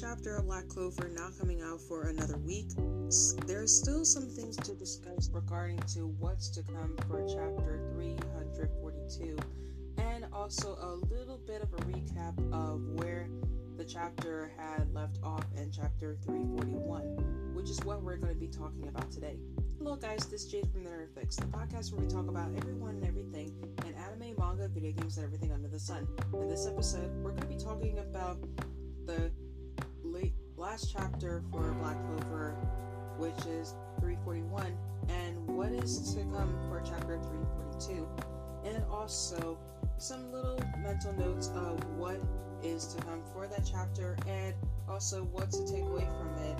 chapter of Black Clover not coming out for another week, there's still some things to discuss regarding to what's to come for chapter 342, and also a little bit of a recap of where the chapter had left off in chapter 341, which is what we're going to be talking about today. Hello, guys, this is Jade from the the podcast where we talk about everyone and everything in anime, manga, video games, and everything under the sun. In this episode, we're going to be talking about the last chapter for Black Clover, which is 341, and what is to come for chapter 342, and also some little mental notes of what is to come for that chapter, and also what to take away from it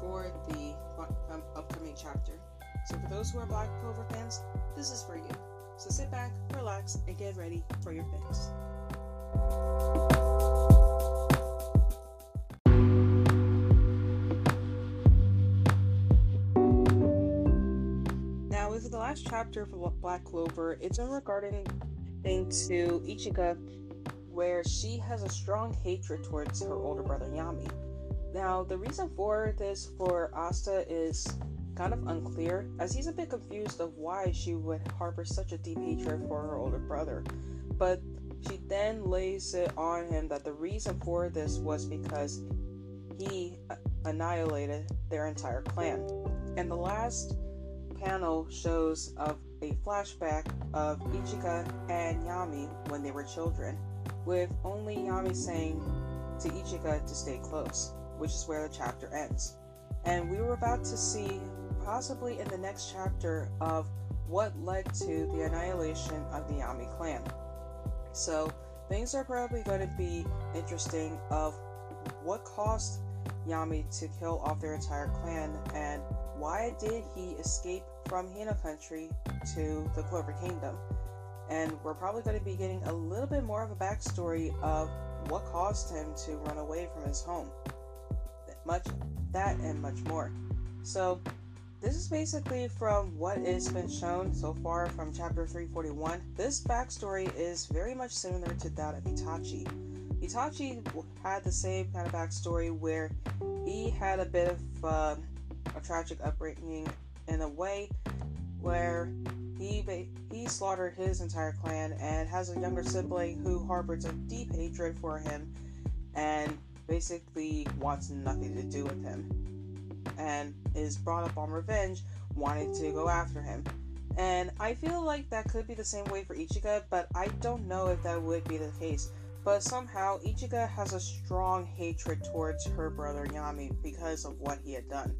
for the um, upcoming chapter. So, for those who are Black Clover fans, this is for you. So, sit back, relax, and get ready for your fix. Last chapter for Black Clover, it's in regarding thing to Ichika, where she has a strong hatred towards her older brother Yami. Now, the reason for this for Asta is kind of unclear, as he's a bit confused of why she would harbor such a deep hatred for her older brother. But she then lays it on him that the reason for this was because he annihilated their entire clan. And the last panel shows of a flashback of Ichika and Yami when they were children, with only Yami saying to Ichika to stay close, which is where the chapter ends. And we were about to see, possibly in the next chapter, of what led to the annihilation of the Yami clan. So things are probably going to be interesting of what caused Yami to kill off their entire clan and why did he escape from Hino country to the Clover Kingdom? And we're probably going to be getting a little bit more of a backstory of what caused him to run away from his home. Much that and much more. So this is basically from what has been shown so far from chapter 341. This backstory is very much similar to that of Itachi. Itachi had the same kind of backstory where he had a bit of uh, a tragic upbringing in a way where he he slaughtered his entire clan and has a younger sibling who harbors a deep hatred for him and basically wants nothing to do with him and is brought up on revenge, wanting to go after him. And I feel like that could be the same way for Ichika, but I don't know if that would be the case. But somehow, Ichika has a strong hatred towards her brother Yami because of what he had done.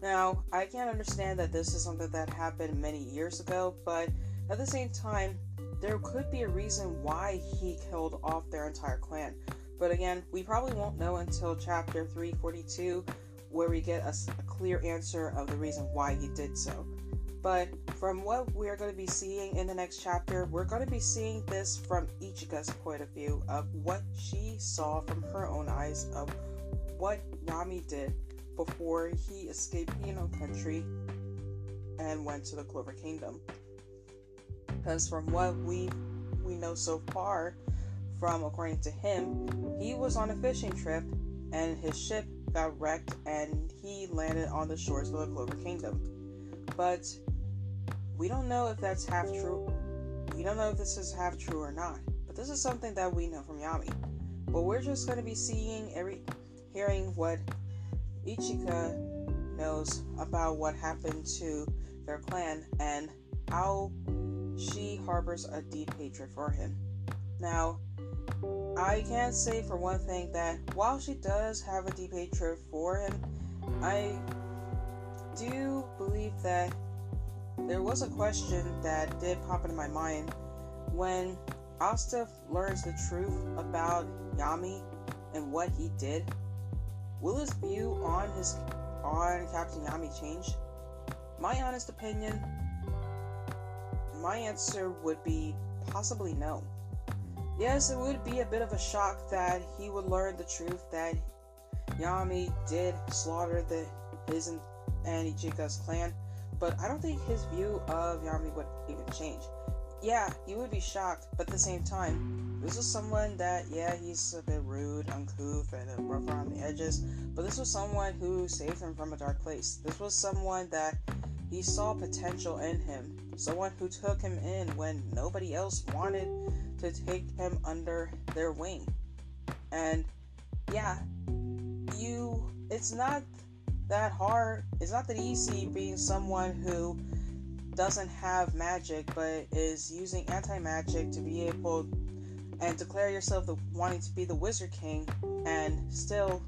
Now, I can't understand that this is something that happened many years ago, but at the same time, there could be a reason why he killed off their entire clan. But again, we probably won't know until chapter 342 where we get a, a clear answer of the reason why he did so. But from what we're going to be seeing in the next chapter, we're going to be seeing this from Ichika's point of view of what she saw from her own eyes of what Yami did before he escaped Hino country and went to the Clover Kingdom. Because from what we we know so far, from according to him, he was on a fishing trip and his ship got wrecked and he landed on the shores of the Clover Kingdom. But we don't know if that's half true. We don't know if this is half true or not. But this is something that we know from Yami. But we're just going to be seeing every, hearing what Ichika knows about what happened to their clan and how she harbors a deep hatred for him. Now, I can say for one thing that while she does have a deep hatred for him, I do believe that there was a question that did pop into my mind when Asta learns the truth about Yami and what he did. Will his view on his on Captain Yami change? My honest opinion, my answer would be possibly no. Yes, it would be a bit of a shock that he would learn the truth that Yami did slaughter the his and, and Ichika's clan, but I don't think his view of Yami would even change. Yeah, he would be shocked, but at the same time, This was someone that, yeah, he's a bit rude, uncouth, and rough around the edges, but this was someone who saved him from a dark place. This was someone that he saw potential in him, someone who took him in when nobody else wanted to take him under their wing. And yeah, you, it's not that hard, it's not that easy being someone who doesn't have magic but is using anti magic to be able and declare yourself the wanting to be the Wizard King, and still,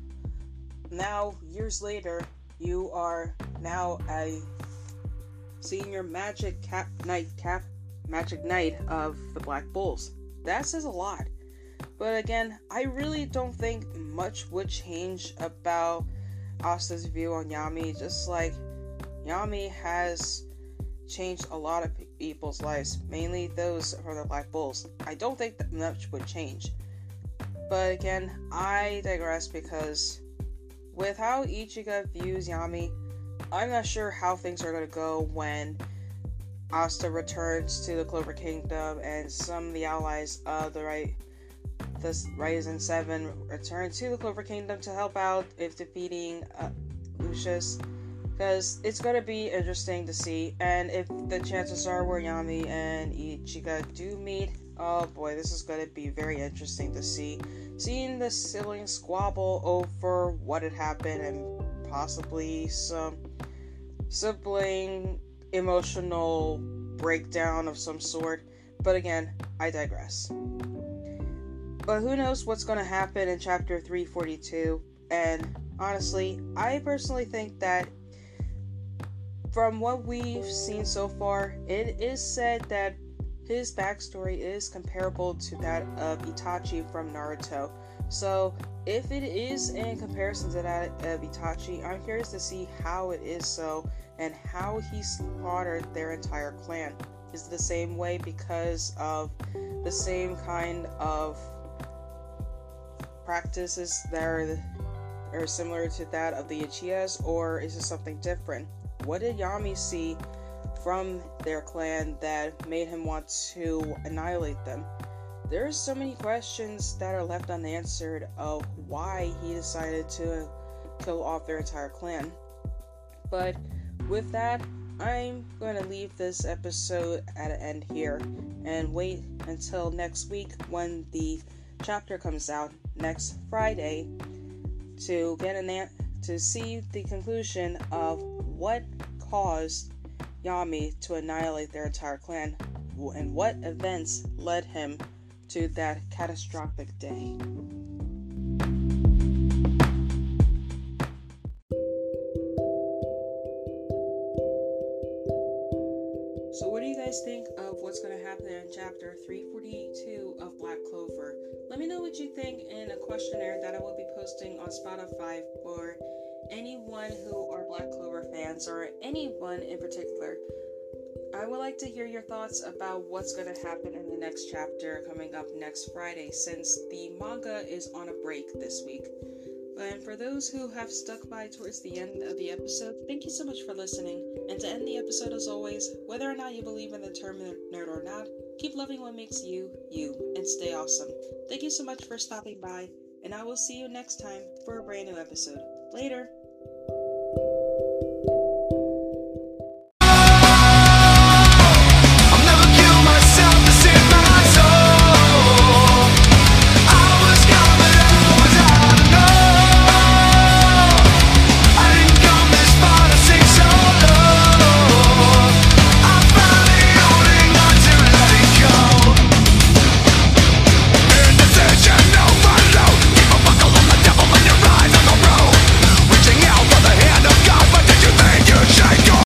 now years later, you are now a senior Magic Cap Knight Cap Magic Knight of the Black Bulls. That says a lot. But again, I really don't think much would change about Asta's view on Yami. Just like Yami has changed a lot of people's lives, mainly those from the Black Bulls. I don't think that much would change. But again, I digress because with how Ichika views Yami, I'm not sure how things are going to go when Asta returns to the Clover Kingdom and some of the allies of the right the Ryuzen Seven return to the Clover Kingdom to help out if defeating uh, Lucius because it's going to be interesting to see. And if the chances are where Yami and Ichika do meet, oh boy, this is going to be very interesting to see. Seeing the sibling squabble over what had happened and possibly some sibling emotional breakdown of some sort. But again, I digress. But who knows what's going to happen in chapter 342? And honestly, I personally think that from what we've seen so far, it is said that his backstory is comparable to that of Itachi from Naruto. So, if it is in comparison to that of Itachi, I'm curious to see how it is so and how he slaughtered their entire clan. Is the same way because of the same kind of practices that are, are similar to that of the Uchihas, or is it something different? What did Yami see from their clan that made him want to annihilate them? There's so many questions that are left unanswered of why he decided to kill off their entire clan. But with that, I'm going to leave this episode at an end here and wait until next week when the chapter comes out next Friday to get an an- to see the conclusion of what caused Yami to annihilate their entire clan and what events led him to that catastrophic day. Chapter 342 of Black Clover? Let me know what you think in a questionnaire that I will be posting on Spotify for anyone who are Black Clover fans or anyone in particular. I would like to hear your thoughts about what's going to happen in the next chapter coming up next Friday since the manga is on a break this week. And for those who have stuck by towards the end of the episode, thank you so much for listening. And to end the episode, as always, whether or not you believe in the term nerd or not, keep loving what makes you, you, and stay awesome. Thank you so much for stopping by, and I will see you next time for a brand new episode. Later!